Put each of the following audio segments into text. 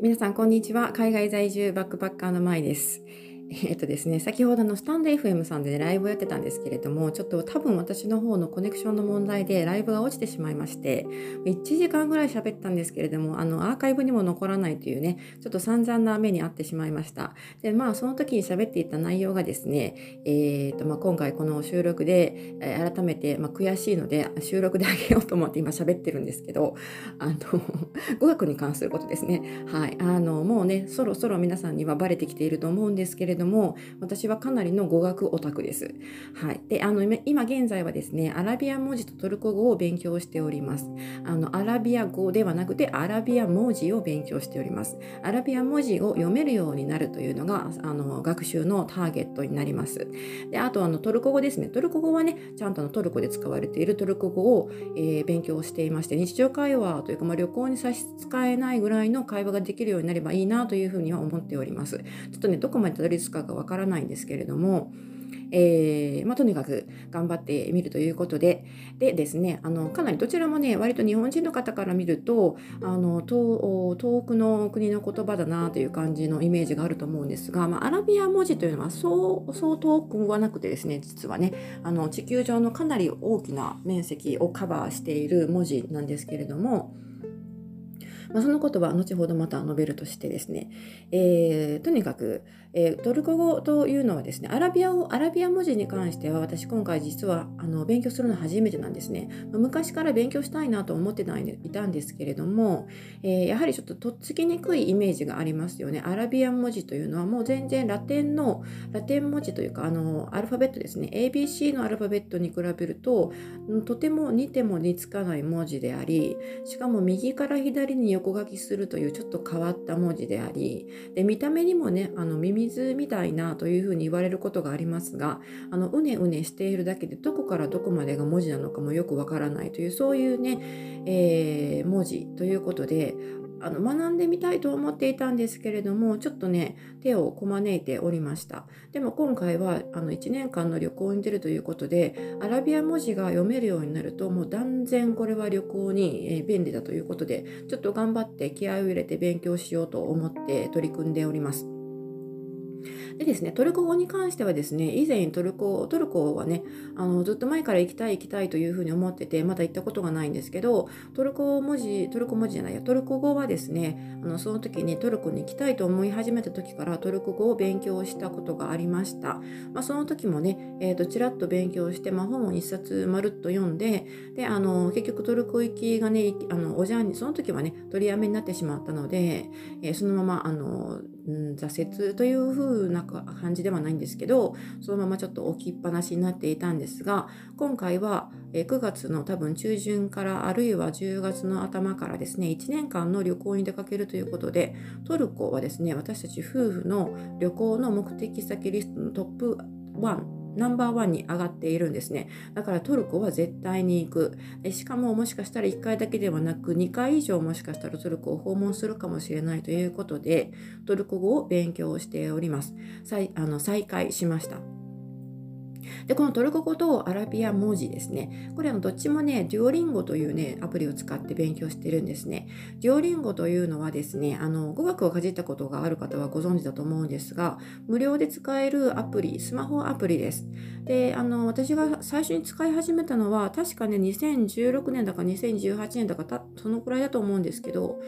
皆さんこんにちは。海外在住バックパッカーのまいです。えっとですね、先ほどのスタンド FM さんで、ね、ライブをやってたんですけれども、ちょっと多分私の方のコネクションの問題でライブが落ちてしまいまして、1時間ぐらい喋ったんですけれども、あの、アーカイブにも残らないというね、ちょっと散々な目に遭ってしまいました。で、まあ、その時に喋っていた内容がですね、えっ、ー、と、まあ、今回この収録で、え、改めて、まあ、悔しいので、収録であげようと思って今喋ってるんですけど、あの、語学に関することですね。はい。あの、もうね、そろそろ皆さんにはバレてきていると思うんですけれども、私はかなりの語学オタクです。はい。で、あの、今現在はですね、アラビア文字とトルコ語を勉強しております。あの、アラビア語ではなくて、アラビア文字を勉強しております。アラビア文字を読めるようになるというのが、あの、学習のターゲットになります。で、あと、あの、トルコ語ですね。トルコ語はね、ちゃんとのトルコで使われているトルコ語を、えー、勉強していまして、日常会話というか、まあ、旅行に差し支えないぐらいの会話ができるようになればいいなというふうには思っております。ちょっとね、どこまでたどり着くかがわからないんですけれども、えーまあ、とにかく頑張ってみるということで、でですね、あのかなりどちらもね、割と日本人の方から見ると、あの遠遠くの国の言葉だなという感じのイメージがあると思うんですが、まあ、アラビア文字というのはそうそう遠くはなくてですね、実はね、あの地球上のかなり大きな面積をカバーしている文字なんですけれども、まあ、そのことは後ほどまた述べるとしてですね、えー、とにかく、えー、トルコ語というのはですね、アラビアを、アラビア文字に関しては私今回実はあの勉強するの初めてなんですね。まあ、昔から勉強したいなと思っていたんですけれども、えー、やはりちょっととっつきにくいイメージがありますよね。アラビア文字というのはもう全然ラテンの、ラテン文字というか、あの、アルファベットですね。ABC のアルファベットに比べると、とても似ても似つかない文字であり、しかも右から左に横書きするというちょっと変わった文字でありで見た目にもねあのミミズみたいなというふうに言われることがありますがあのうねうねしているだけでどこからどこまでが文字なのかもよくわからないというそういうね、えー、文字ということであの学んでみたいと思っていたんですけれどもちょっとね手をこまねいておりました。でも今回はあの1年間の旅行に出るということでアラビア文字が読めるようになるともう断然これは旅行に便利だということでちょっと頑張って気合を入れて勉強しようと思って取り組んでおります。でですね、トルコ語に関してはですね、以前トルコ、トルコはね、あのずっと前から行きたい行きたいというふうに思ってて、まだ行ったことがないんですけど、トルコ文字、トルコ文字じゃないや、トルコ語はですね、あのその時にトルコに行きたいと思い始めた時からトルコ語を勉強したことがありました。まあ、その時もね、えー、とちらっと勉強して、まあ、本を一冊まるっと読んで、で、あの結局トルコ行きがね、あのおじゃんに、その時はね、取りやめになってしまったので、えー、そのままあのうん、挫折という風な感じではないんですけどそのままちょっと置きっぱなしになっていたんですが今回は9月の多分中旬からあるいは10月の頭からですね1年間の旅行に出かけるということでトルコはですね私たち夫婦の旅行の目的先リストのトップ1ナンバーワンに上がっているんですね。だからトルコは絶対に行く。しかももしかしたら1回だけではなく2回以上もしかしたらトルコを訪問するかもしれないということでトルコ語を勉強しております。再あの再開しました。で、このトルコ語とアラビア文字ですね。これはどっちもね、デュオリンゴというね、アプリを使って勉強してるんですね。デュオリンゴというのはですね、あの、語学をかじったことがある方はご存知だと思うんですが、無料で使えるアプリ、スマホアプリです。で、あの、私が最初に使い始めたのは、確かね、2016年だか2018年だかそのくらいだと思うんですけど、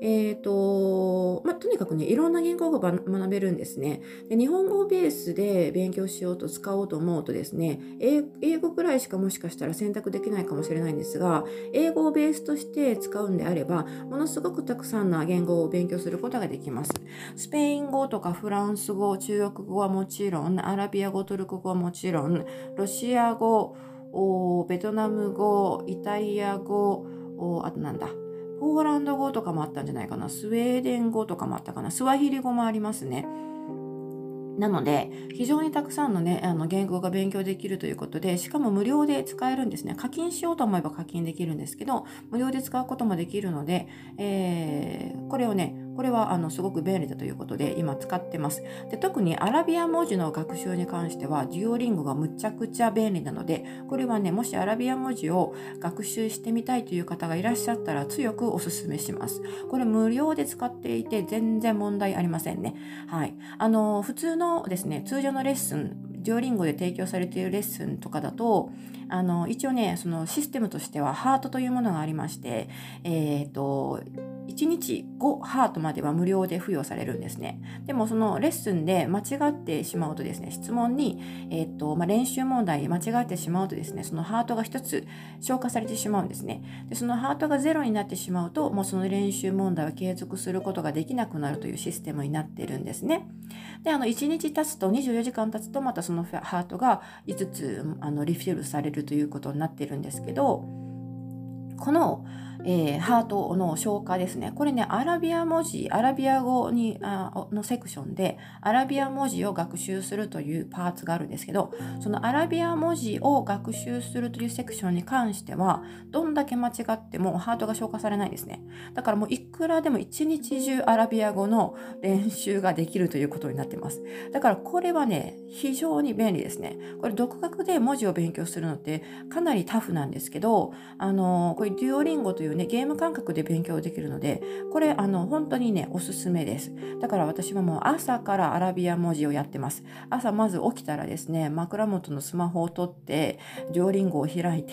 えっ、ー、と、まあ、とにかくね、いろんな言語が学べるんですねで。日本語をベースで勉強しようと使おうと思うとですね、英語くらいしかもしかしたら選択できないかもしれないんですが、英語をベースとして使うんであれば、ものすごくたくさんの言語を勉強することができます。スペイン語とかフランス語、中国語はもちろん、アラビア語、トルコ語はもちろん、ロシア語、ベトナム語、イタリア語、あとなんだ、ポーランド語とかもあったんじゃないかな。スウェーデン語とかもあったかな。スワヒリ語もありますね。なので、非常にたくさんのね、あの言語が勉強できるということで、しかも無料で使えるんですね。課金しようと思えば課金できるんですけど、無料で使うこともできるので、えー、これをね、これはあのすごく便利だということで今使ってます。で特にアラビア文字の学習に関してはデュオリンゴがむちゃくちゃ便利なのでこれはねもしアラビア文字を学習してみたいという方がいらっしゃったら強くおすすめします。これ無料で使っていて全然問題ありませんね。はい。あの普通のですね通常のレッスンデュオリンゴで提供されているレッスンとかだとあの一応ねそのシステムとしてはハートというものがありましてえっ、ー、と1日5ハートまでは無料で付与されるんですね。でもそのレッスンで間違ってしまうとですね、質問に、えー、っとまあ、練習問題間違ってしまうとですね、そのハートが1つ消化されてしまうんですね。でそのハートが0になってしまうと、もうその練習問題を継続することができなくなるというシステムになってるんですね。で、あの1日経つと、24時間経つと、またそのハートが5つあのリフィルされるということになってるんですけど、このえー、ハートの消化ですね。これね、アラビア文字、アラビア語にあのセクションで、アラビア文字を学習するというパーツがあるんですけど、そのアラビア文字を学習するというセクションに関しては、どんだけ間違ってもハートが消化されないですね。だからもういくらでも一日中アラビア語の練習ができるということになってます。だからこれはね、非常に便利ですね。これ独学で文字を勉強するのってかなりタフなんですけど、あの、これデュオリンゴというね、ゲーム感覚で勉強できるので、これ、あの、本当にね、おすすめです。だから私はもう朝からアラビア文字をやってます。朝まず起きたらですね、枕元のスマホを取って、デュオリンゴを開いて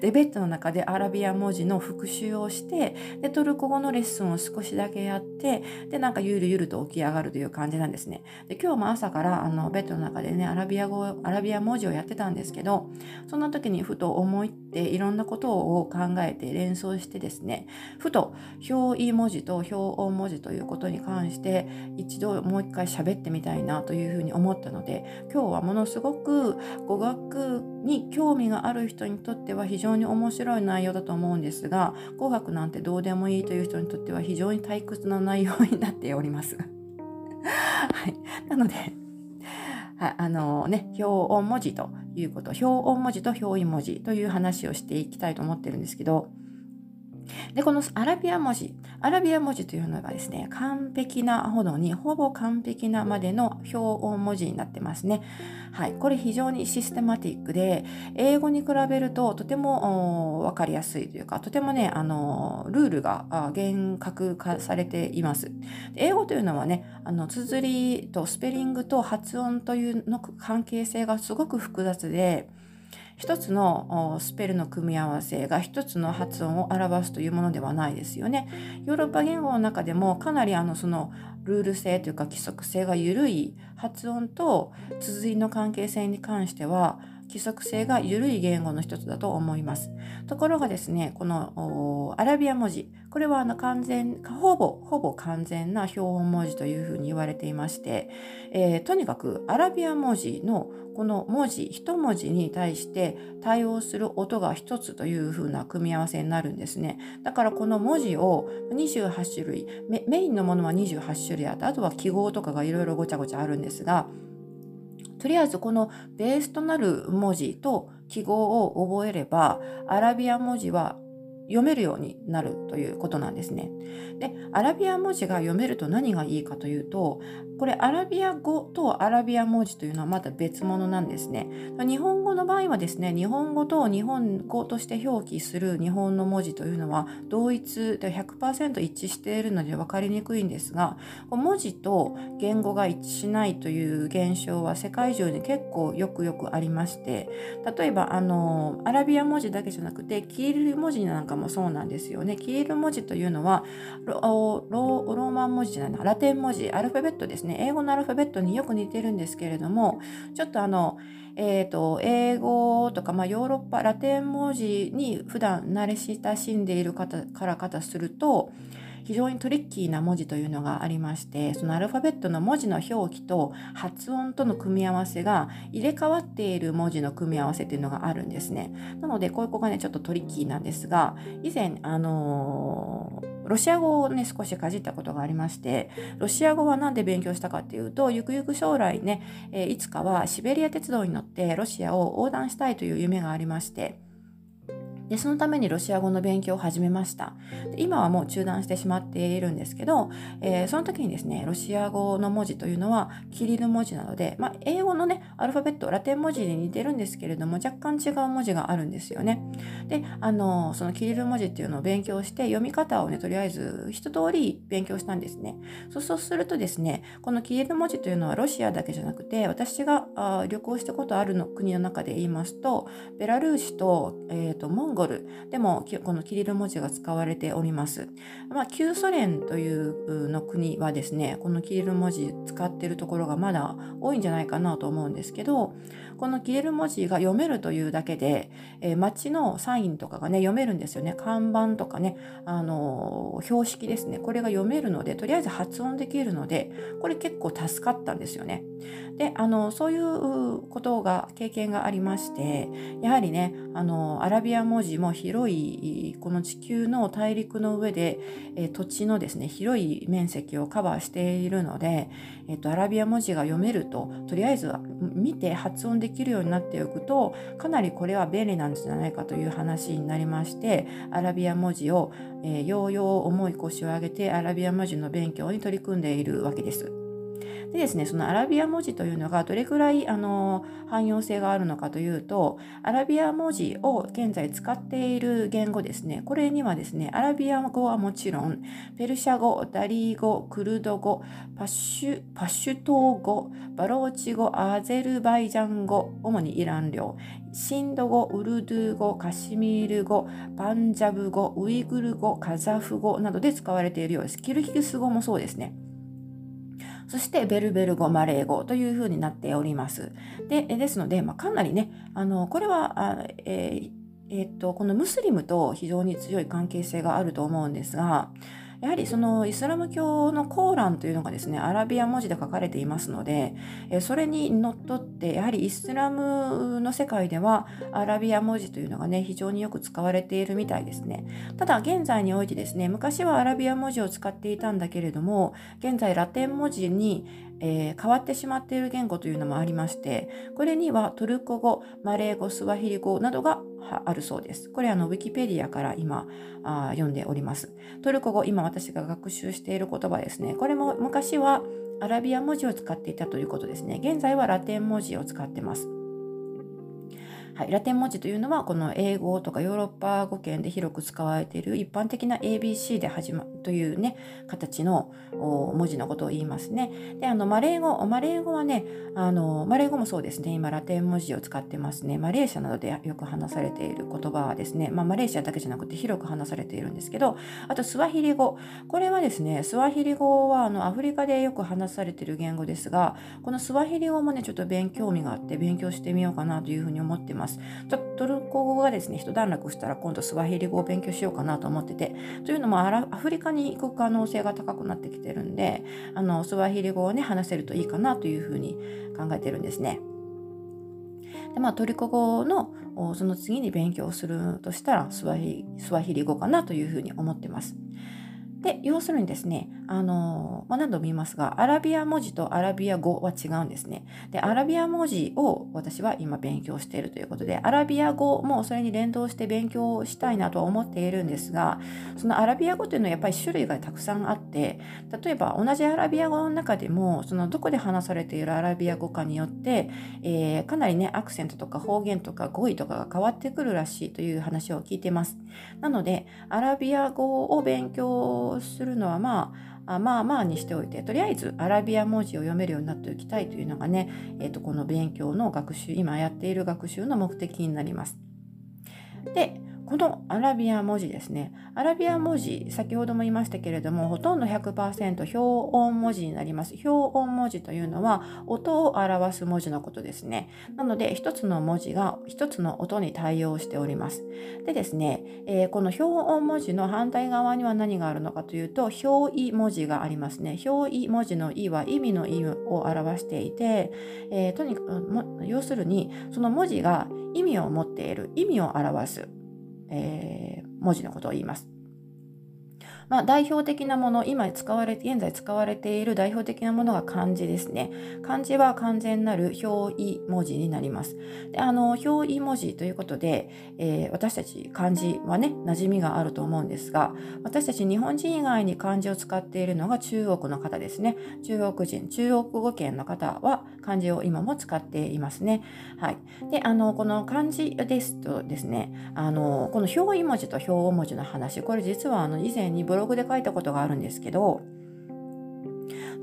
で、ベッドの中でアラビア文字の復習をして、で、トルコ語のレッスンを少しだけやって、で、なんかゆるゆると起き上がるという感じなんですね。で、今日も朝からあのベッドの中でね、アラビア語、アラビア文字をやってたんですけど、そんな時にふと思いっていろんなことを考えて連想してですね、ふと表意文字と表音文字ということに関して一度もう一回喋ってみたいなというふうに思ったので、今日はものすごく語学に興味がある人にとってはは非常に面白い内容だと思うんですが紅白なんてどうでもいいという人にとっては非常に退屈な内容になっております。はい、なのではあのね、表音文字ということ、表音文字と表意文字という話をしていきたいと思ってるんですけど、で、このアラビア文字、アラビア文字というのがですね、完璧なほどに、ほぼ完璧なまでの表音文字になってますね。はい。これ非常にシステマティックで、英語に比べるととてもわかりやすいというか、とてもね、あの、ルールが厳格化されています。英語というのはね、あの、綴りとスペリングと発音というの関係性がすごく複雑で、一つのスペルの組み合わせが一つの発音を表すというものではないですよね。ヨーロッパ言語の中でもかなりあのそのルール性というか規則性が緩い発音と綴りの関係性に関しては規則性が緩い言語の一つだと思います。ところがですね、このアラビア文字、これはあの完全、ほぼ、ほぼ完全な標本文字というふうに言われていまして、えー、とにかくアラビア文字のこの文字、一文字に対して対応する音が一つというふうな組み合わせになるんですね。だからこの文字を28種類、メインのものは28種類あって、あとは記号とかがいろいろごちゃごちゃあるんですが、とりあえずこのベースとなる文字と記号を覚えればアラビア文字は読めるようになるということなんですね。で、アラビア文字が読めると何がいいかというと、これアラビア語とアラビア文字というのはまた別物なんですね。日本語の場合はですね、日本語と日本語として表記する日本の文字というのは同一で100%一致しているので分かりにくいんですが、文字と言語が一致しないという現象は世界中に結構よくよくありまして、例えばあのアラビア文字だけじゃなくて、キール文字なんかもそうなんですよね。キール文字というのはローマン文字じゃない、ラテン文字、アルファベットですね英語のアルファベットによく似てるんですけれどもちょっとあのえーと、英語とか、まあ、ヨーロッパラテン文字に普段慣れ親しんでいる方から方すると非常にトリッキーな文字というのがありましてそのアルファベットの文字の表記と発音との組み合わせが入れ替わっている文字の組み合わせというのがあるんですね。なのでこういう子がねちょっとトリッキーなんですが以前あのーロシア語をね、少しかじったことがありまして、ロシア語は何で勉強したかっていうと、ゆくゆく将来ね、え、いつかはシベリア鉄道に乗ってロシアを横断したいという夢がありまして、でそのためにロシア語の勉強を始めました。で今はもう中断してしまっているんですけど、えー、その時にですねロシア語の文字というのはキリル文字なので、まあ、英語のねアルファベットラテン文字に似てるんですけれども若干違う文字があるんですよね。であのそのキリル文字っていうのを勉強して読み方をねとりあえず一通り勉強したんですね。そうするとですねこのキリル文字というのはロシアだけじゃなくて私があ旅行したことあるの国の中で言いますとベラルーシと,、えーとモンゴルでもこのキリル文字が使われております。まあ、旧ソ連というの国はですね、このキリル文字使ってるところがまだ多いんじゃないかなと思うんですけど、このキリル文字が読めるというだけで、えー、街のサインとかがね、読めるんですよね。看板とかね、あのー、標識ですね。これが読めるので、とりあえず発音できるので、これ結構助かったんですよね。で、あの、そういうことが、経験がありまして、やはりね、あの、アラビア文字も広い、この地球の大陸の上で、え土地のですね、広い面積をカバーしているので、えっと、アラビア文字が読めると、とりあえず見て発音できるようになっておくと、かなりこれは便利なんじゃないかという話になりまして、アラビア文字を、えー、ようよう重い腰を上げて、アラビア文字の勉強に取り組んでいるわけです。でですね、そのアラビア文字というのがどれくらいあの汎用性があるのかというと、アラビア文字を現在使っている言語ですね、これにはですね、アラビア語はもちろん、ペルシャ語、ダリー語、クルド語、パシュパシュ島語、バローチ語、アゼルバイジャン語、主にイラン領、シンド語、ウルドゥ語、カシミール語、パンジャブ語、ウイグル語、カザフ語などで使われているようです。キルギス語もそうですね。そしてベルベル語、マレー語というふうになっております。でですので、まあ、かなりね、あのこれはあ、えーえー、っとこのムスリムと非常に強い関係性があると思うんですが、やはりそのイスラム教のコーランというのがですね、アラビア文字で書かれていますので、それにのっとって、やはりイスラムの世界ではアラビア文字というのがね、非常によく使われているみたいですね。ただ現在においてですね、昔はアラビア文字を使っていたんだけれども、現在ラテン文字にえー、変わってしまっている言語というのもありましてこれにはトルコ語マレー語スワヒリ語などがあるそうです。これあのウィキペディアから今あ読んでおります。トルコ語今私が学習している言葉ですね。これも昔はアラビア文字を使っていたということですね。現在はラテン文字を使ってます。はい、ラテン文字というのはこの英語とかヨーロッパ語圏で広く使われている一般的な ABC で始まるというね形の文字のことを言いますね。であのマレー語マレー語はねあのマレー語もそうですね。今ラテン文字を使ってますね。マレーシアなどでよく話されている言葉はですね、まあ、マレーシアだけじゃなくて広く話されているんですけどあとスワヒリ語。これはですねスワヒリ語はあのアフリカでよく話されている言語ですがこのスワヒリ語もねちょっと勉強味があって勉強してみようかなというふうに思ってます。ますトルコ語がですね一段落したら今度スワヒリ語を勉強しようかなと思っててというのもアフリカに行く可能性が高くなってきてるんであのスワヒリ語をね話せるといいかなというふうに考えてるんですね。でまあ、トルコ語のその次に勉強するとしたらスワヒスワヒリ語かなというふうに思ってます。で要するにですねあの、まあ、何度も言いますがアラビア文字とアラビア語は違うんですね。でアラビア文字を私は今勉強しているということでアラビア語もそれに連動して勉強したいなとは思っているんですがそのアラビア語というのはやっぱり種類がたくさんあって例えば同じアラビア語の中でもそのどこで話されているアラビア語かによって、えー、かなりねアクセントとか方言とか語彙とかが変わってくるらしいという話を聞いてます。なのでアラビア語を勉強するのはまあまあまあにしておいてとりあえずアラビア文字を読めるようになっておきたいというのがね、えー、とこの勉強の学習今やっている学習の目的になります。でこのアラビア文字ですね。アラビア文字、先ほども言いましたけれども、ほとんど100%表音文字になります。表音文字というのは、音を表す文字のことですね。なので、一つの文字が一つの音に対応しております。でですね、えー、この表音文字の反対側には何があるのかというと、表意文字がありますね。表意文字の意は意味の意を表していて、えー、とにかく、要するに、その文字が意味を持っている、意味を表す。えー、文字のことを言います。まあ、代表的なもの今使われ現在使われている代表的なものが漢字ですね。漢字は完全なる表意文字になります。であの表意文字ということで、えー、私たち漢字はね馴染みがあると思うんですが私たち日本人以外に漢字を使っているのが中国の方ですね。中国人中国語圏の方は漢字を今も使っていますね。はい。であのこの漢字ですとですねあのこの表意文字と表文字の話これ実はあの以前にブログで書いたことがあるんですけど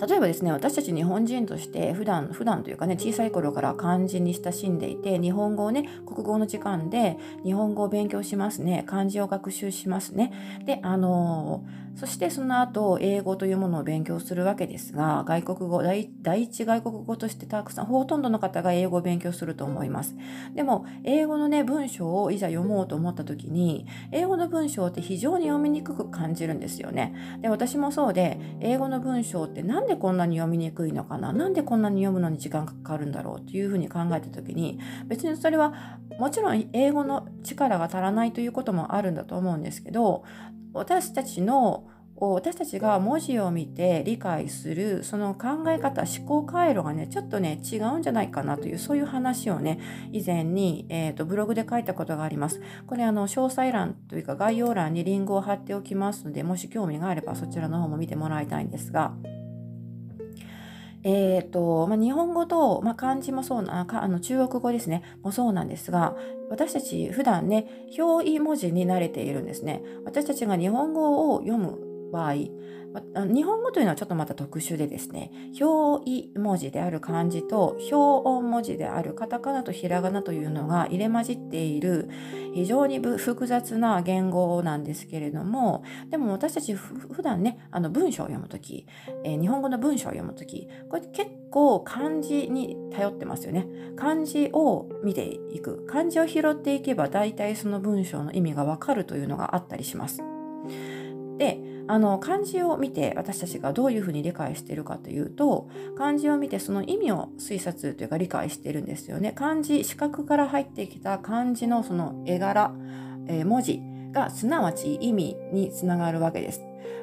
例えばですね私たち日本人として普段普段というかね小さい頃から漢字に親しんでいて日本語をね国語の時間で日本語を勉強しますね漢字を学習しますね。であのそしてその後英語というものを勉強するわけですが外国語第一外国語としてたくさんほとんどの方が英語を勉強すると思います。でも英語のね文章をいざ読もうと思った時に英語の文章って非常に読みにくく感じるんですよね。で私もそうで英語の文章って何でこんなに読みにくいのかな？なんでこんなに読むのに時間がかかるんだろうっていうふうに考えた時に別にそれはもちろん英語の力が足らないということもあるんだと思うんですけど私たちの私たちが文字を見て理解するその考え方思考回路がねちょっとね違うんじゃないかなというそういう話をね以前に、えーと、ブログで書いたことがあります。これあの詳細欄というか概要欄にリンクを貼っておきますのでもし興味があればそちらの方も見てもらいたいんですがえーとまあ、日本語と、まあ、漢字もそうなあの中国語ですね。もそうなんですが私たち普段ね表意文字に慣れているんですね。私たちが日本語を読む場合日本語というのはちょっとまた特殊でですね表意文字である漢字と表音文字であるカタカナとひらがなというのが入れ混じっている非常に複雑な言語なんですけれどもでも私たち普段ねあの文章を読む時、えー、日本語の文章を読む時これ結構漢字に頼ってますよね。漢字を見ていく。漢字を拾っていけば大体その文章の意味がわかるというのがあったりします。であの漢字を見て私たちがどういうふうに理解しているかというと漢字を見てその意味を推察というか理解してるんですよね漢字視覚から入ってきた漢字のその絵柄、えー、文字がすなわち意味につながるわけです。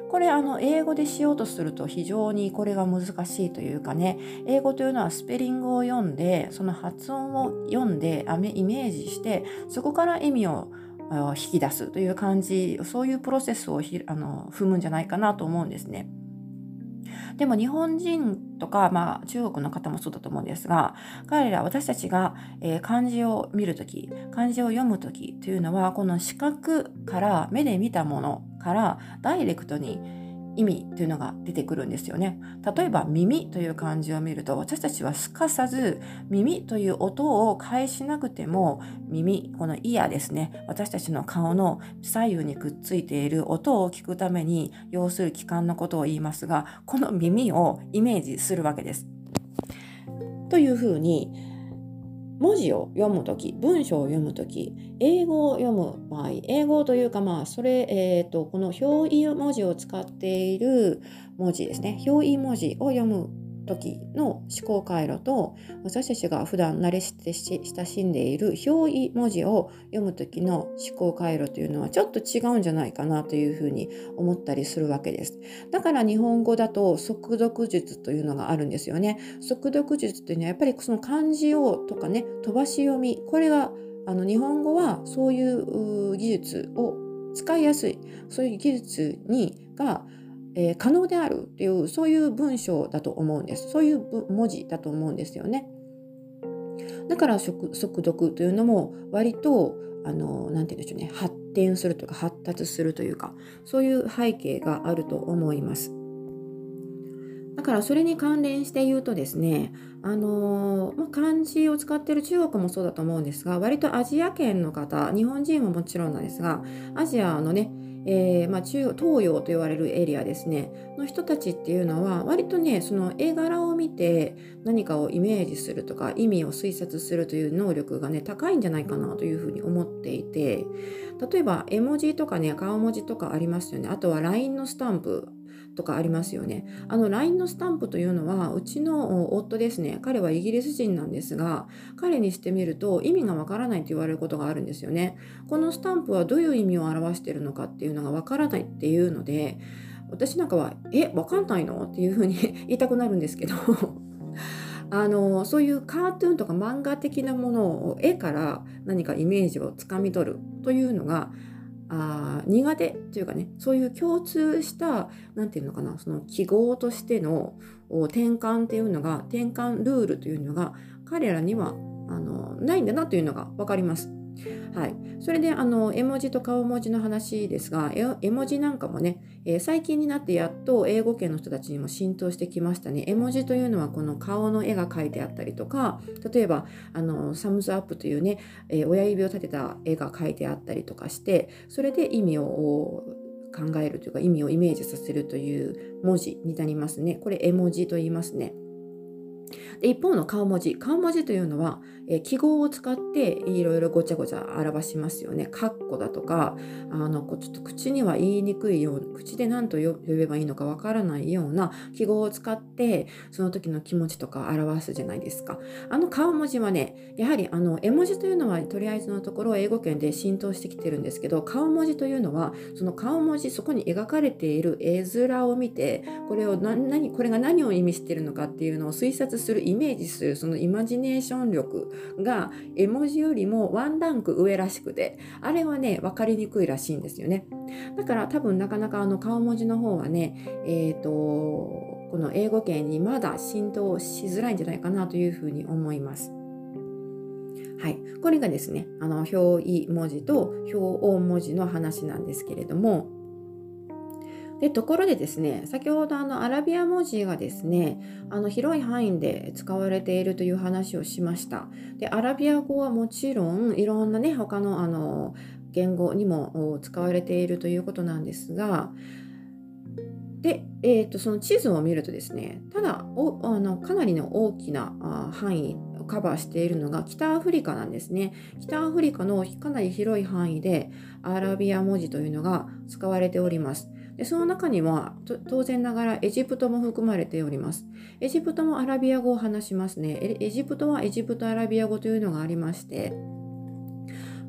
これあの英語でしようとすると非常にこれが難しいというかね英語というのはスペリングを読んでその発音を読んでイメージしてそこから意味を引き出すという感じそういうプロセスをひあの踏むんじゃないかなと思うんですね。でも日本人とか、まあ、中国の方もそうだと思うんですが彼ら私たちが、えー、漢字を見る時漢字を読む時というのはこの視覚から目で見たものからダイレクトに意味というのが出てくるんですよね。例えば耳という漢字を見ると私たちはすかさず耳という音を返しなくても耳このイヤですね私たちの顔の左右にくっついている音を聞くために要する器官のことを言いますがこの耳をイメージするわけです。というふうに文字を読む時文章を読む時英語を読む場合英語というかまあそれ、えーと、この表意文字を使っている文字ですね。表意文字を読む時の思考回路と私たちが普段慣れして親しんでいる表意文字を読む時の思考回路というのはちょっと違うんじゃないかなというふうに思ったりするわけです。だから日本語だと速読術というのがあるんですよね。速読術というのはやっぱりその漢字をとかね飛ばし読みこれがあの日本語はそういう技術を使いやすいそういう技術にがえー、可能であるっていうそういう文章だと思うんです。そういう文字だと思うんですよね。だから速読というのも割とあのなて言うんでしょうね。発展するとか発達するというかそういう背景があると思います。だからそれに関連して言うとですね、あのまあ、漢字を使っている中国もそうだと思うんですが割とアジア圏の方日本人ももちろんなんですがアジアのねえー、まあ、中東洋と言われるエリアですね。の人たちっていうのは割とねその絵柄を見て何かをイメージするとか意味を推察するという能力がね高いんじゃないかなというふうに思っていて例えば絵文字とかね顔文字とかありますよね。あとは LINE のスタンプ。とかありますよね。あの LINE のスタンプというのはうちの夫ですね彼はイギリス人なんですが彼にしてみると意味がわからないと言われることがあるんですよね。このスタンプはどういう意味を表しているのかっていうのがわからないっていうので私なんかは「えわかんないの?」っていうふうに 言いたくなるんですけど あのそういうカートゥーンとか漫画的なものを絵から何かイメージをつかみ取るというのがあ苦手というかねそういう共通した何て言うのかなその記号としての転換っていうのが転換ルールというのが彼らにはあのないんだなというのが分かります。はい、それであの絵文字と顔文字の話ですが絵文字なんかもね、えー、最近になってやっと英語圏の人たちにも浸透してきましたね。絵文字というのはこの顔の絵が描いてあったりとか例えばあのサムズアップというね、えー、親指を立てた絵が描いてあったりとかしてそれで意味を考えるというか意味をイメージさせるという文字になりますね。これ絵文字と言いますね。で一方の顔文字顔文字というのは、え、記号を使っていろいろごちゃごちゃ表しますよね。カッコだとかあのちょっと口には言いにくいよう口で何と呼べばいいのかわからないような記号を使ってその時の気持ちとか表すじゃないですか。あの顔文字はねやはりあの絵文字というのはとりあえずのところ英語圏で浸透してきてるんですけど顔文字というのはその顔文字そこに描かれている絵面を見てこれを何これが何を意味しているのかっていうのを推察するイメージするそのイマジネーション力が絵文字よりもワンランク上らしくてあれはね分かりにくいらしいんですよねだから多分なかなかあの顔文字の方はねえっ、ー、とこの英語圏にまだ浸透しづらいんじゃないかなというふうに思います。はい、これがですねあの表意文字と表音文字の話なんですけれどもでところでですね先ほどあのアラビア文字がですねあの広い範囲で使われているという話をしました。でアラビア語はもちろんいろんなね他のあの言語にも使われているということなんですがで、えーと、その地図を見るとですねただおあのかなりの大きな範囲をカバーしているのが北アフリカなんですね。北アフリカのかなり広い範囲でアラビア文字というのが使われております。でその中には当然ながらエジプトも含まれております。エジプトもアラビア語を話しますね。エジプトはエジプトアラビア語というのがありまして、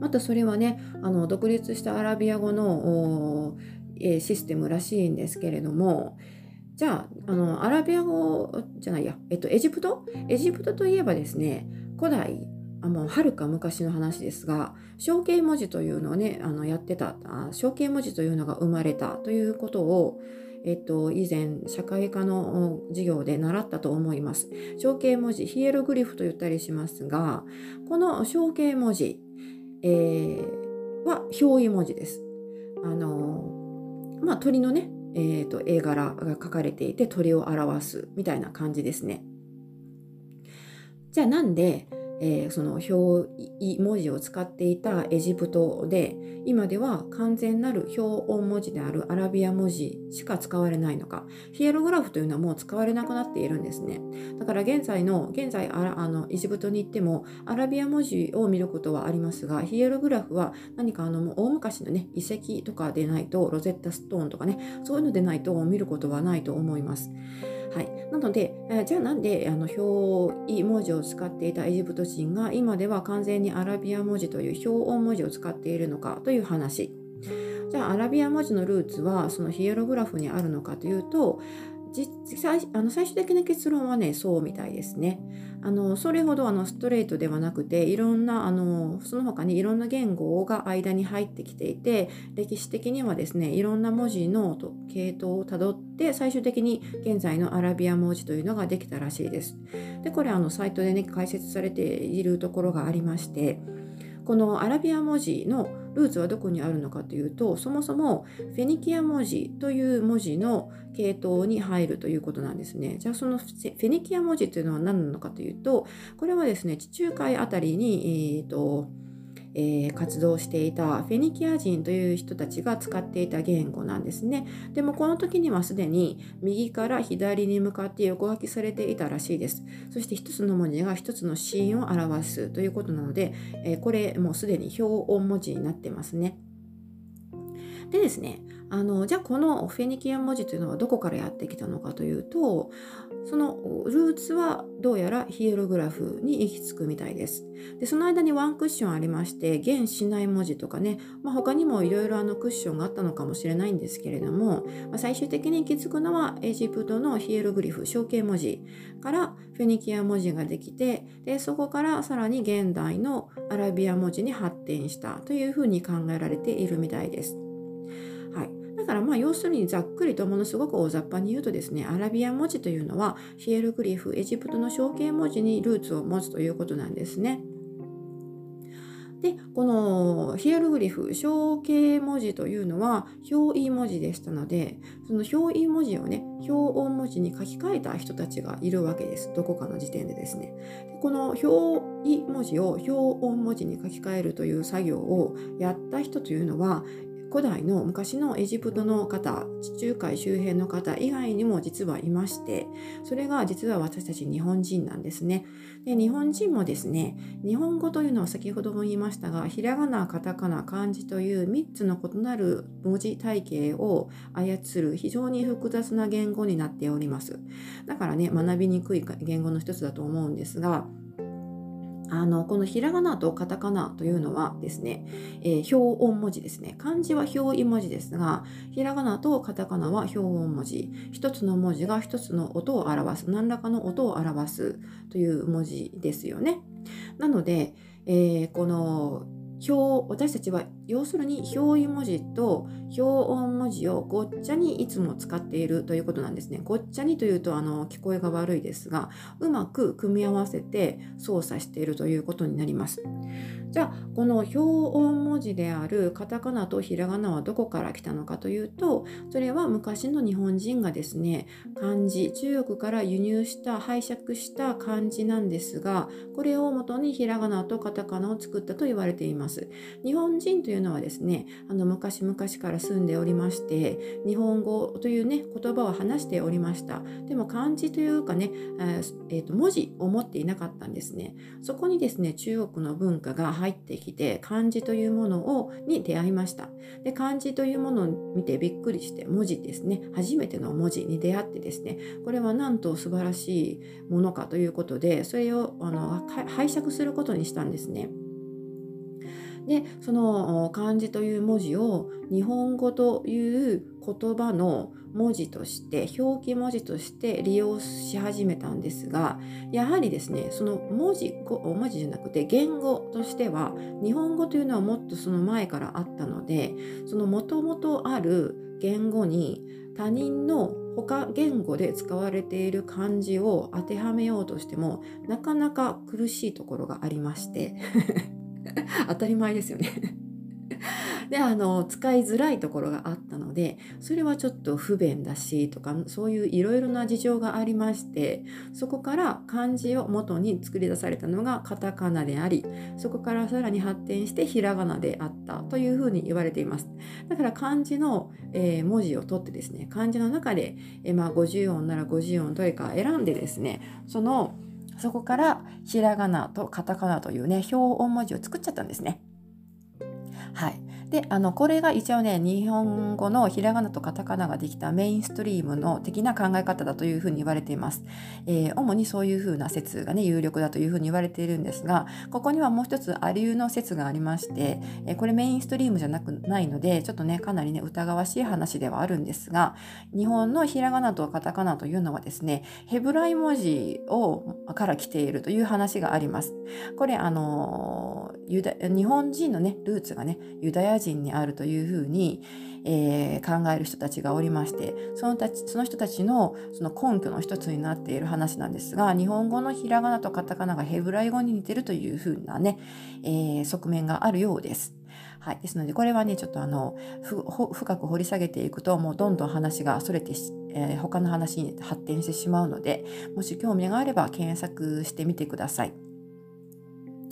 またそれはね、あの独立したアラビア語のシステムらしいんですけれども、じゃあ、あのアラビア語じゃないや、えっと、エジプト？エジプトといえばですね、古代あもうはるか昔の話ですが象形文字というのをねあのやってた象形文字というのが生まれたということをえっと、以前社会科の授業で習ったと思います。象形文字、ヒエログリフと言ったりしますが、この象形文字、えー、は表意文字です。あのまあ、鳥のね、えーと絵柄が描かれていて鳥を表すみたいな感じですね。じゃあなんでえー、その表意文字を使っていたエジプトで今では完全なる表音文字であるアラビア文字しか使われないのか。ヒエログラフというのはもう使われなくなっているんですね。だから現在の現在ああのエジプトに行ってもアラビア文字を見ることはありますがヒエログラフは何かあの大昔のね遺跡とかでないとロゼッタストーンとかねそういうのでないと見ることはないと思います。はい、なので、えー、じゃあなんであの表意文字を使っていたエジプト人が今では完全にアラビア文字という表音文字を使っているのかという話。じゃあアラビア文字のルーツはそのヒエログラフにあるのかというと最あの最終的な結論はねそうみたいですね。あのそれほどあのストレートではなくていろんなあのその他にいろんな言語が間に入ってきていて歴史的にはですねいろんな文字の系統をたどって最終的に現在のアラビア文字というのができたらしいです。でこれあのサイトでね解説されているところがありましてこのアラビア文字のルーツはどこにあるのかというとそもそもフェニキア文字という文字の系統に入るということなんですね。じゃあそのフェニキア文字というのは何なのかというとこれはですね地中海あたりに、えーとえー、活動していたフェニキア人という人たちが使っていた言語なんですね。でもこの時にはすでに右から左に向かって横書きされていたらしいです。そして一つの文字が一つのシーンを表すということなので、えー、これもうすでに表音文字になってますね。でですねあのじゃあこのフェニキア文字というのはどこからやってきたのかというとそのルーツはどうやらヒエログラフに行き着くみたいです。でその間にワンクッションありまして現しない文字とかね、まあ、他にもいろいろあのクッションがあったのかもしれないんですけれども、まあ、最終的に行き着くのはエジプトのヒエログリフ象形文字からフェニキア文字ができてでそこからさらに現代のアラビア文字に発展したというふうに考えられているみたいです。だからまあ要するにざっくりとものすごく大雑把に言うとですねアラビア文字というのはヒエルグリフエジプトの象形文字にルーツを持つということなんですね。でこのヒエルグリフ象形文字というのは表意文字でしたのでその表意文字をね表音文字に書き換えた人たちがいるわけですどこかの時点でですねでこの表意文字を表音文字に書き換えるという作業をやった人というのは古代の昔のエジプトの方地中海周辺の方以外にも実はいましてそれが実は私たち日本人なんですね。で日本人もですね日本語というのは先ほども言いましたがひらがなカタカナ漢字という3つの異なる文字体系を操る非常に複雑な言語になっております。だからね学びにくい言語の一つだと思うんですがあのこのひらがなとカタカナというのはですね、えー、表音文字ですね。漢字は表意文字ですがひらがなとカタカナは表音文字。一つの文字が一つの音を表す。何らかの音を表すという文字ですよね。なので、えー、この表私たちは要するに表意文字と表音文字をごっちゃにいつも使っているということなんですね。ごっちゃにというとあの聞こえが悪いですがうまく組み合わせて操作しているということになります。じゃあこの表音文字であるカタカナとひらがなはどこから来たのかというとそれは昔の日本人がですね漢字中国から輸入した拝借した漢字なんですがこれを元にひらがなとカタカナを作ったと言われています。日本人というのはですねあの昔々から住んでおりまして日本語というね言葉を話しておりました。でも漢字というかね、えー、と文字を持っていなかったんですね。そこにですね中国の文化が入ってきて漢字というものをに出会いました。で漢字というものを見てびっくりして文字ですね。初めての文字に出会ってですね。これはなんと素晴らしいものかということでそれをあの拝借することにしたんですね。でその漢字という文字を日本語という言葉の文字として表記文字として利用し始めたんですがやはりですねその文字文字じゃなくて言語としては日本語というのはもっとその前からあったのでそのもともとある言語に他人の他言語で使われている漢字を当てはめようとしてもなかなか苦しいところがありまして。当たり前ですよね。であの使いづらいところがあったのでそれはちょっと不便だしとかそういういろいろな事情がありましてそこから漢字を元に作り出されたのがカタカナでありそこからさらに発展してひらがなであったというふうに言われています。だから漢字の、えー、文字を取ってですね漢字の中で、えー、まあ、50音なら50音どれか選んでですねそのそこからひらがなとカタカナというね表音文字を作っちゃったんですね。はい、であのこれが一応ね日本語のひらがなとカタカナができたメインストリームの的な考え方だというふうに言われています。えー、主にそういうふうな説がね有力だというふうに言われているんですがここにはもう一つありうの説がありまして、えー、これメインストリームじゃなくないのでちょっとねかなりね疑わしい話ではあるんですが日本のひらがなとカタカナというのはですねヘブライ文字をから来ているという話があります。これあのユダ日本人のねルーツがねユダヤ人にあるというふうに、えー、考える人たちがおりましてそのたちその人たちのその根拠の一つになっている話なんですが日本語のひらがなとカタカナがヘブライ語に似てるというふうなね、えー、側面があるようです。はい、ですのでこれはねちょっとあの深く掘り下げていくともうどんどん話がそれてし、えー、他の話に発展してしまうのでもし興味があれば検索してみてください。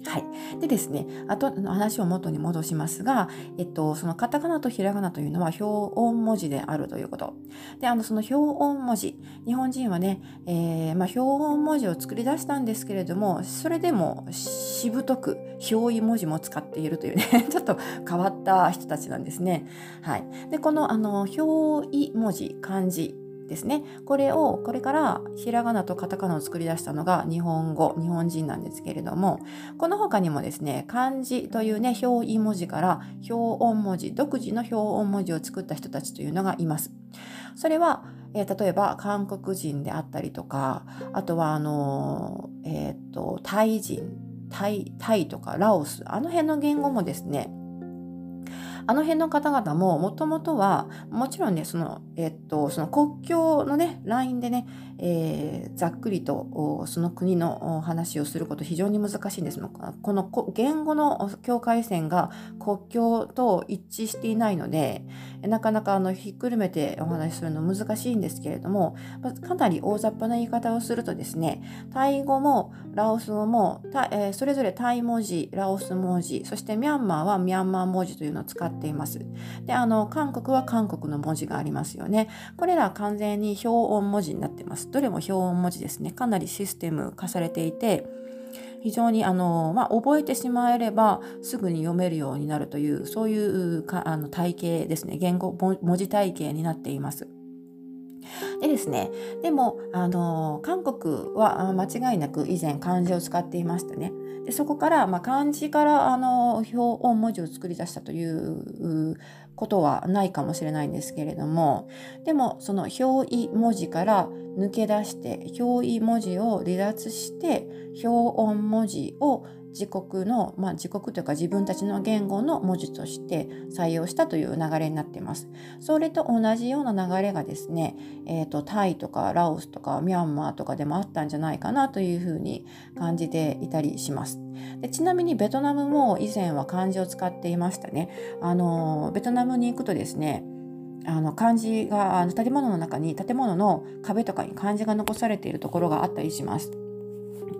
はい。でですね、あとの話を元に戻しますが、えっと、そのカタカナとひらがなというのは表音文字であるということ。で、あの、その表音文字、日本人はね、えー、まあ、表音文字を作り出したんですけれども、それでもしぶとく表意文字も使っているというね、ちょっと変わった人たちなんですね。はい。で、この、あの、表意文字、漢字、ですね。これをこれからひらがなとカタカナを作り出したのが日本語、日本人なんですけれども、この他にもですね、漢字というね、表意文字から表音文字、独自の表音文字を作った人たちというのがいます。それは、えー、例えば韓国人であったりとか、あとはあの、えっ、ー、と、タイ人、タイ、タイとかラオス、あの辺の言語もですね、あの辺の方々ももともとはもちろんねその,、えっとその国境のねラインでね、えー、ざっくりとその国の話をすること非常に難しいんですこの言語の境界線が国境と一致していないのでなかなかあのひっくるめてお話しするの難しいんですけれどもかなり大雑把な言い方をするとですねタイ語もラオス語も、えー、それぞれタイ文字ラオス文字そしてミャンマーはミャンマー文字というのを使っています。であの韓国は韓国の文字がありますよね。これら完全に表音文字になってます。どれも表音文字ですね。かなりシステム化されていて非常にあの、まあ、覚えてしまえればすぐに読めるようになるというそういうかあの体系ですね言語文字体系になっています。でですね、でも、あの、韓国は間違いなく以前漢字を使っていましたね。でそこから、まあ、漢字からあの表音文字を作り出したということはないかもしれないんですけれどもでもその表意文字から抜け出して表意文字を離脱して表音文字を自国の、まあ、自国というか自分たちの言語の文字として採用したという流れになっています。それと同じような流れがですね、えーと、タイとかラオスとかミャンマーとかでもあったんじゃないかなというふうに感じていたりします。でちなみにベトナムも以前は漢字を使っていましたね。あのベトナムに行くとですねあの漢字があの建物の中に建物の壁とかに漢字が残されているところがあったりします。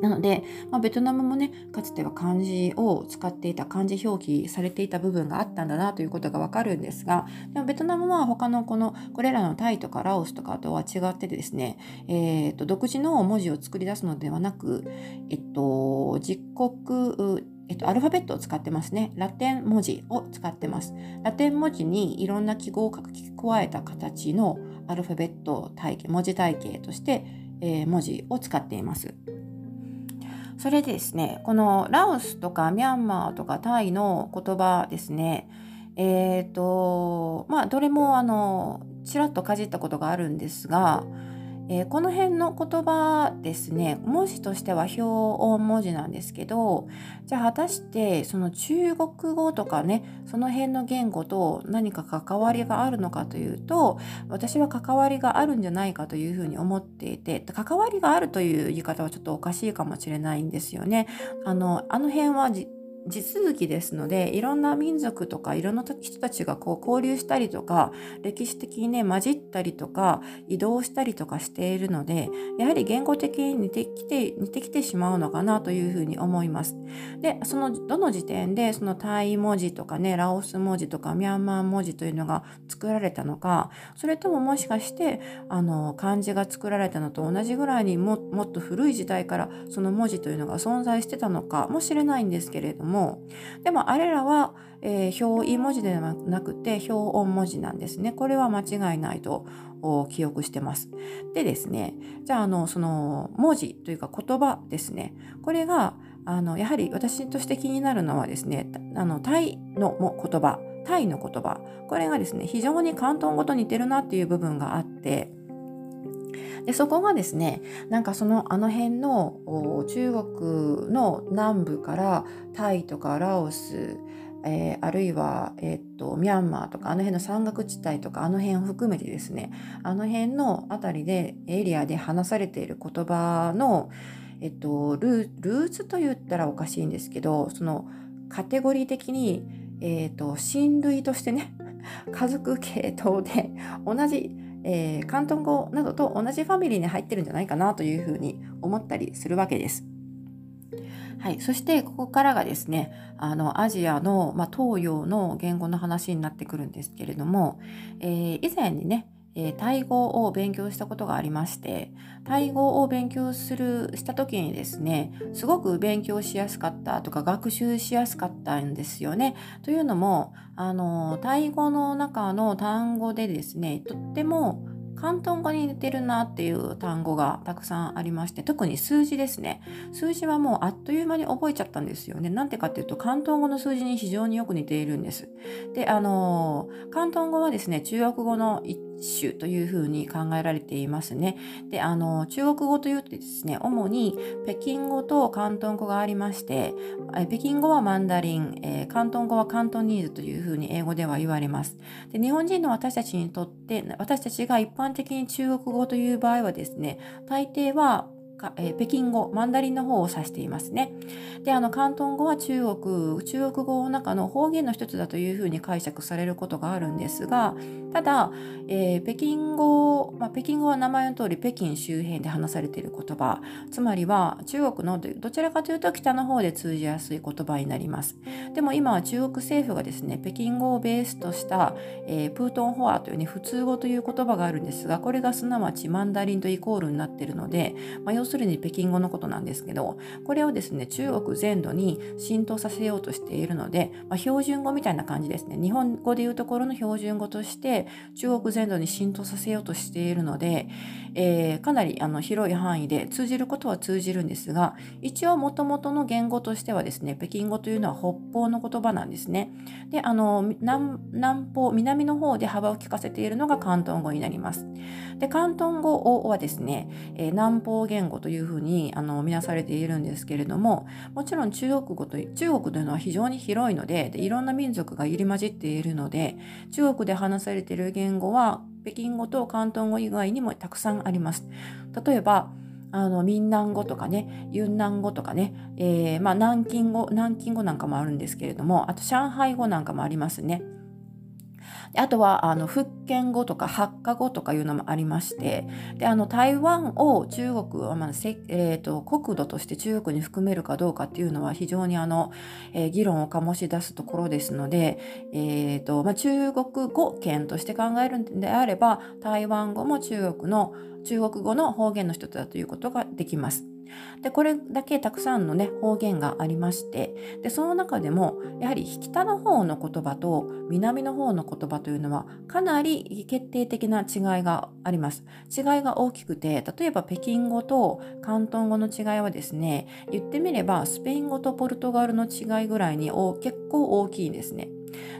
なので、まあ、ベトナムもねかつては漢字を使っていた漢字表記されていた部分があったんだなということがわかるんですがでもベトナムは他のこのこれらのタイとかラオスとかとは違ってですね、えーと、独自の文字を作り出すのではなく、えっと、実国えっと、アルファベットを使ってますね。ラテン文字を使ってます。ラテン文字にいろんな記号を書き加えた形のアルファベット体系、文字体系として、えー、文字を使っています。それでですね、このラオスとかミャンマーとかタイの言葉ですね、えっ、ー、と、まあ、どれもあの、ちらっとかじったことがあるんですが、えー、この辺の言葉ですね文字としては表音文字なんですけどじゃあ果たしてその中国語とかねその辺の言語と何か関わりがあるのかというと私は関わりがあるんじゃないかというふうに思っていて関わりがあるという言い方はちょっとおかしいかもしれないんですよね。あのあの辺は地続きですのでいろんな民族とかいろんな人たちがこう交流したりとか歴史的にね混じったりとか移動したりとかしているのでやはり言語的に似てきて似てきてしまうのかなというふうに思います。でそのどの時点でそのタイ文字とかねラオス文字とかミャンマー文字というのが作られたのかそれとももしかしてあの漢字が作られたのと同じぐらいにももっと古い時代からその文字というのが存在してたのかもしれないんですけれどももでもあれらは、えー、表意文字ではなくて表音文字なんですね。これは間違いないと記憶してます。でですねじゃああのその文字というか言葉ですね。これがあのやはり私として気になるのはですねあのタイの言葉タイの言葉。これがですね非常に広東語と似てるなっていう部分があってでそこがですねなんかそのあの辺の中国の南部からタイとかラオスえー、あるいは、えー、っとミャンマーとかあの辺の山岳地帯とかあの辺を含めてですねあの辺の辺りでエリアで話されている言葉の、えっと、ルーツと言ったらおかしいんですけどそのカテゴリー的に、えー、っと親類としてね家族系統で同じえー、広東語などと同じファミリーに入ってるんじゃないかなというふうに思ったりするわけです。はい、そしてここからがですねあのアジアの、まあ、東洋の言語の話になってくるんですけれども、えー、以前にねえタイ語を勉強したことがありましてタイ語を勉強するした時にですねすごく勉強しやすかったとか学習しやすかったんですよね。というのもあのタイ語の中の単語でですねとっても広東語に似てるなっていう単語がたくさんありまして特に数字ですね。数字はもうあっという間に覚えちゃったんですよね。なんてかっていうと広東語の数字に非常によく似ているんです。であの広東語はですね中国語の種というふうに考えられていますね。で、あの、中国語というとですね、主に北京語と広東語がありまして、北京語はマンダリン、えー、広東語は広東ニーズというふうに英語では言われます。で、日本人の私たちにとって、私たちが一般的に中国語という場合はですね、大抵はか、えー、北京語、マンダリンの方を指していますね。で、あの、広東語は中国、中国語の中の方言の一つだというふうに解釈されることがあるんですが、ただ、えー、北京語、まあ、北京語は名前の通り北京周辺で話されている言葉、つまりは中国のどちらかというと北の方で通じやすい言葉になります。でも今は中国政府がですね、北京語をベースとした、えー、プートンホアというね、普通語という言葉があるんですが、これがすなわちマンダリンとイコールになっているので、まあ、要するに北京語のことなんですけど、これをですね、中国全土に浸透させようとしているので、まあ、標準語みたいな感じですね。日本語でいうところの標準語として、中国全土に浸透させようとしているので、えー、かなりあの広い範囲で通じることは通じるんですが、一応もともとの言語としてはですね、北京語というのは北方の言葉なんですね。で、あの、南南方、南の方で幅を利かせているのが広東語になります。で、広東語はですね、えー、南方言語というふうにあの見なされているんですけれども、もちろん中国語と中国というのは非常に広いのででいろんな民族が入り混じっているので中国で話されている言語は北京語と広東語以外にもたくさんあります。例えばあの民南語とかね雲南語とかね、えー、まあ、南京語南京語なんかもあるんですけれどもあと上海語なんかもありますね。あとはあの福建語とかハッカ語とかいうのもありましてであの台湾を中国は、まあえーと、国土として中国に含めるかどうかっていうのは非常にあの、えー、議論を醸し出すところですので、えーとまあ、中国語圏として考えるんであれば台湾語も中国の中国語の方言の一つだということができます。でこれだけたくさんのね方言がありましてでその中でもやはり北の方の言葉と南の方の言葉というのはかなり決定的な違いがあります。違いが大きくて例えば北京語と広東語の違いはですね言ってみればスペイン語とポルトガルの違いぐらいに結構大きいんですね。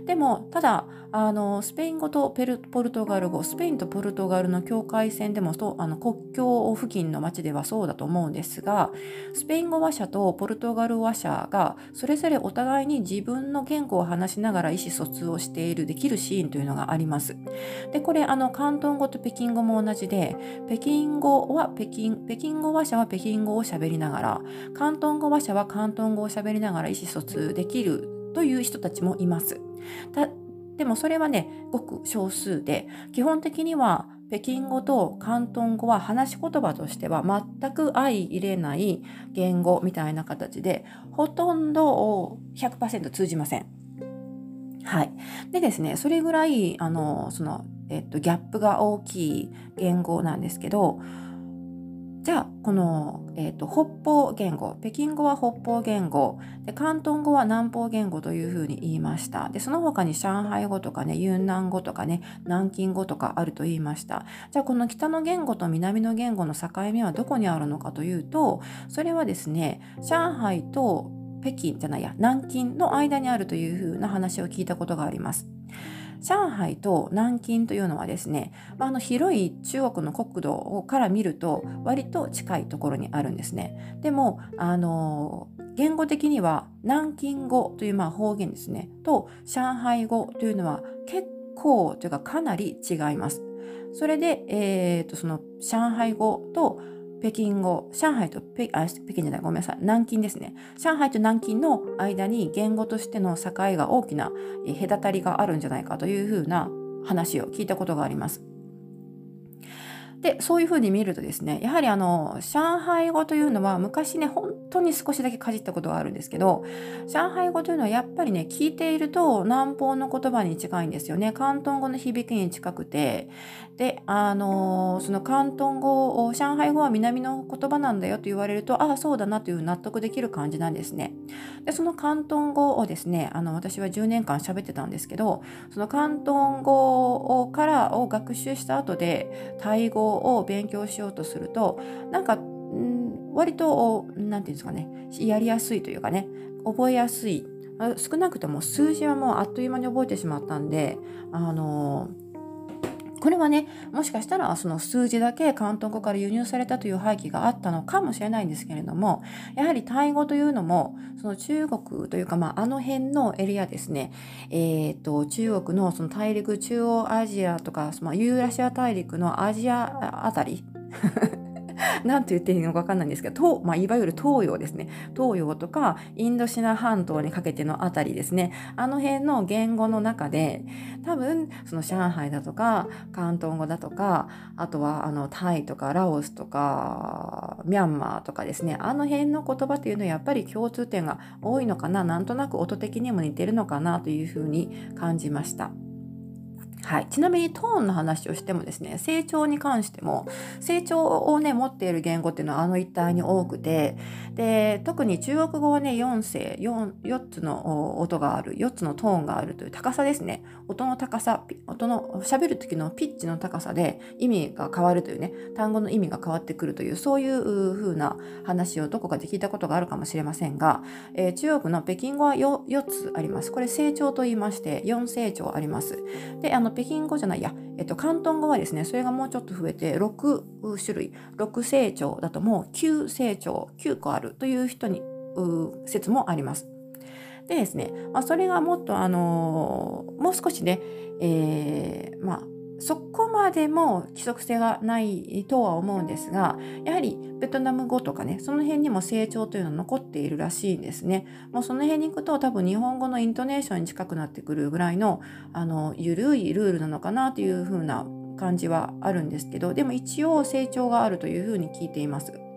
でもただあのスペイン語とペルポルトガル語スペインとポルトガルの境界線でもあの国境付近の町ではそうだと思うんですがスペイン語話者とポルトガル話者がそれぞれお互いに自分の言語を話しながら意思疎通をしているできるシーンというのがあります。でこれあの広東語と北京語も同じで北京語は北京北京語話者は北京語を喋りながら広東語話者は広東語を喋りながら意思疎通できるという人たちもいます。でもそれはね、ごく少数で、基本的には北京語と広東語は話し言葉としては全く相入れない言語みたいな形で、ほとんど100%通じません。はい。でですね、それぐらい、あの、その、えっと、ギャップが大きい言語なんですけど、じゃあこの、えーと、北方言語。北京語は北方言語。で広東語は南方言語というふうに言いました。でその他に上海語とかね雲南語とかね南京語とかあると言いました。じゃあこの北の言語と南の言語の境目はどこにあるのかというとそれはですね上海と北京じゃないや南京の間にあるというふうな話を聞いたことがあります。上海と南京というのはですね、まあ、あの広い中国の国土から見ると割と近いところにあるんですね。でもあの言語的には南京語というまあ方言ですねと上海語というのは結構というかかなり違います。それで、えー、とその上海語と北京語、上海と北あ北京じゃない、ごめんなさい、南京ですね。上海と南京の間に言語としての境が大きな隔たりがあるんじゃないかというふうな話を聞いたことがあります。でそういうふうに見るとですねやはりあの上海語というのは昔ね本当に少しだけかじったことがあるんですけど上海語というのはやっぱりね聞いていると南方の言葉に近いんですよね。広東語の響きに近くてであのその広東語を上海語は南の言葉なんだよと言われるとああそうだなという納得できる感じなんですね。でその広東語をですねあの私は10年間喋ってたんですけどその広東語からを学習した後でタイ語を勉強しようとするとなんかん割と何て言うんですかねやりやすいというかね覚えやすい。少なくとも数字はもうあっという間に覚えてしまったんであのこれはねもしかしたらその数字だけ広東語から輸入されたという背景があったのかもしれないんですけれどもやはりタイ語というのもその中国というか、まあ、あの辺のエリアですね、えーと、中国のその大陸中央アジアとか、まあ、ユーラシア大陸のアジアあたり。何と言っていいのか分かんないんですけど、まあ、いわゆる東洋ですね。東洋とかインドシナ半島にかけてのあたりですね。あの辺の言語の中で、多分、その上海だとか、広東語だとか、あとはあのタイとかラオスとか、ミャンマーとかですね。あの辺の言葉というのはやっぱり共通点が多いのかな。なんとなく音的にも似てるのかなというふうに感じました。はい、ちなみにトーンの話をしてもですね成長に関しても成長をね持っている言語っていうのはあの一帯に多くてで特に中国語はね4声 4, 4つの音がある4つのトーンがあるという高さですね。音の高さ音の喋る時のピッチの高さで意味が変わるというね単語の意味が変わってくるというそういう風な話をどこかで聞いたことがあるかもしれませんが、えー、中国の北京語は 4, 4つあります。これ成長と言いまして4成長あります。であの北京語じゃないや、えっと、広東語はですね、それがもうちょっと増えて、6種類、6成長だともう9成長、9個あるという人に、説もあります。でですね、まあ、それがもっと、あのー、もう少しね、えー、まあ、そこまでも規則性がないとは思うんですがやはりベトナム語とかねその辺にも成長というのは残っているらしいんですねもうその辺に行くと多分日本語のイントネーションに近くなってくるぐらいのあの緩いルールなのかなというふうな感じはあるんですけどでも一応成長があるというふうに聞いています。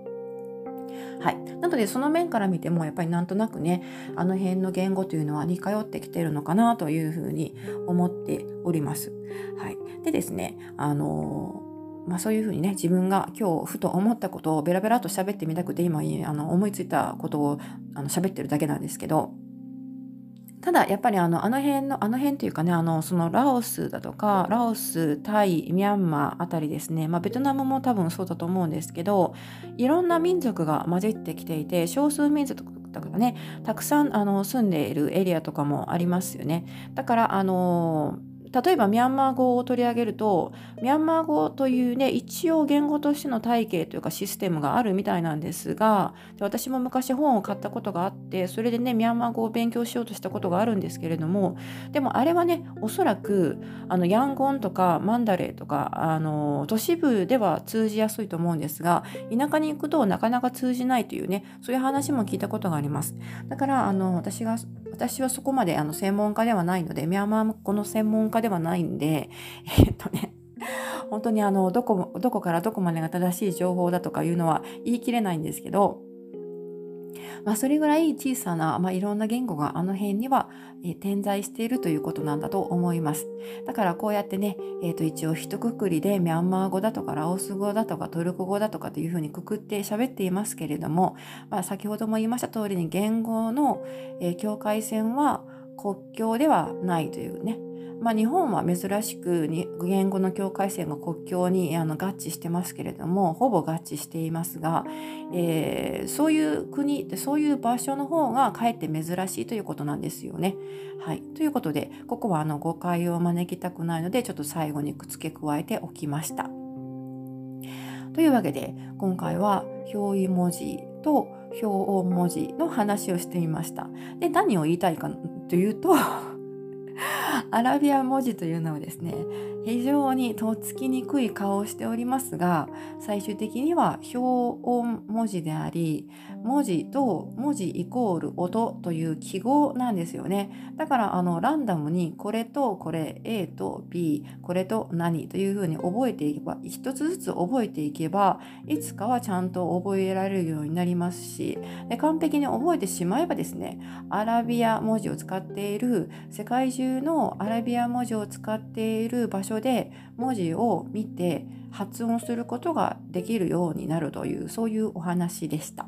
はい、なのでその面から見てもやっぱりなんとなくねあの辺の言語というのは似通ってきてるのかなというふうに思っております。はい、でですねあのまあ、そういうふうにね自分が今日ふと思ったことをベラベラと喋ってみたくて今あの思いついたことをあの喋ってるだけなんですけどただやっぱりあのあの辺のあの辺というかねあのそのラオスだとかラオスタイミャンマーあたりですね、まあ、ベトナムも多分そうだと思うんですけどいろんな民族が混じってきていて少数民族とからねたくさんあの住んでいるエリアとかもありますよね。だからあの例えばミャンマー語を取り上げるとミャンマー語というね一応言語としての体系というかシステムがあるみたいなんですが私も昔本を買ったことがあってそれでねミャンマー語を勉強しようとしたことがあるんですけれどもでもあれはねおそらくあのヤンゴンとかマンダレーとかあの都市部では通じやすいと思うんですが田舎に行くとなかなか通じないというねそういう話も聞いたことがあります。だからあの私が私はそこまであの専門家ではないのでミャンマー語の専門家ではないんで えっとね本当にあのどこどこからどこまでが正しい情報だとかいうのは言い切れないんですけどまあ、それぐらい小さな、まあ、いろんな言語があの辺には、え、点在しているということなんだと思います。だからこうやってね、えー、と一応一括りでミャンマー語だとかラオス語だとかトルコ語だとかというふうにくくって喋っていますけれども、まあ、先ほども言いました通りに言語の、え、境界線は国境ではないというねまあ、日本は珍しく言語の境界線が国境にあの合致してますけれどもほぼ合致していますが、えー、そういう国そういう場所の方がかえって珍しいということなんですよね。はい、ということでここはあの誤解を招きたくないのでちょっと最後に付け加えておきました。というわけで今回は表意文字と表音文字の話をしてみました。で何を言いたいかというとアラビア文字というのはですね非常にとっつきにくい顔をしておりますが最終的には表音文字であり文字と文字イコール音という記号なんですよね。だからあのランダムにこれとこれ A と B これと何というふうに覚えていけば一つずつ覚えていけばいつかはちゃんと覚えられるようになりますしで完璧に覚えてしまえばですねアラビア文字を使っている世界中のアラビア文字を使っている場所で文字を見て発音することができるようになるというそういうお話でした。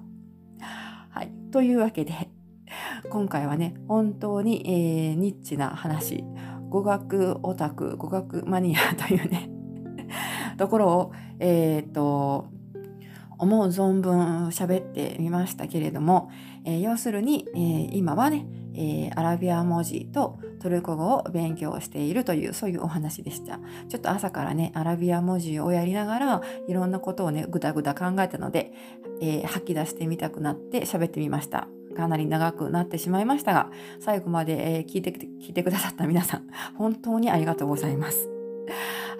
はい、というわけで 今回はね本当に、えー、ニッチな話。語学オタク語学マニアというね ところをえっ、と思う存分喋ってみましたけれども、えー、要するに、えー、今はね、え、アラビア文字とトルコ語を勉強しているというそういうお話でした。ちょっと朝からねアラビア文字をやりながらいろんなことをねぐだぐだ考えたので、え吐き出してみたくなって喋ってみました。かなり長くなってしまいましたが最後まで、え聞いて聞いてくださった皆さん本当にありがとうございます。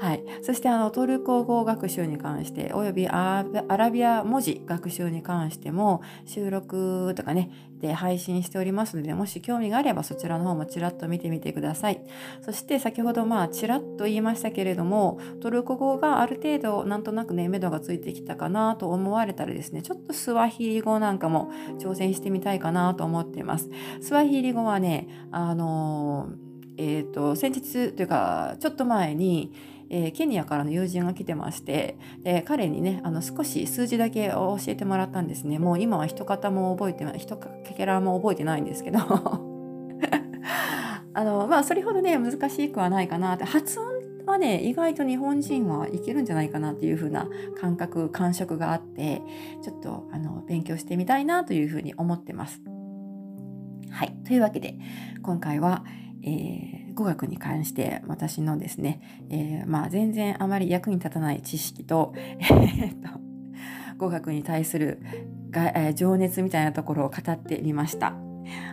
はい、そしてあのトルコ語学習に関しておよびアラビア文字学習に関しても収録とかねで配信しておりますのでもし興味があればそちらの方もちらっと見てみてください。そして先ほどまあちらっと言いましたけれどもトルコ語がある程度なんとなくね目処がついてきたかなと思われたらですねちょっとスワヒリ語なんかも挑戦してみたいかなと思っています。スワヒリ語はねあのえーと先日というかちょっと前にえー、ケニアからの友人が来てましてで彼にねあの少し数字だけ教えてもらったんですねもう今は一方も覚えてない一かけらも覚えてないんですけど あのまあそれほどね難しくはないかなって発音はね意外と日本人はいけるんじゃないかなっていう風な感覚感触があってちょっとあの勉強してみたいなというふうに思ってます。はい。というわけで、今回は、えー、語学に関して私のですね、えー、まあ、全然あまり役に立たない知識と,、えー、と語学に対するが、えー、情熱みたいなところを語ってみました。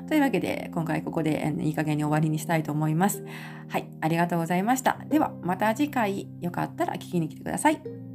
というわけで今回ここでいい加減に終わりにしたいと思います。はい、ありがとうございました。ではまた次回よかったら聞きに来てください。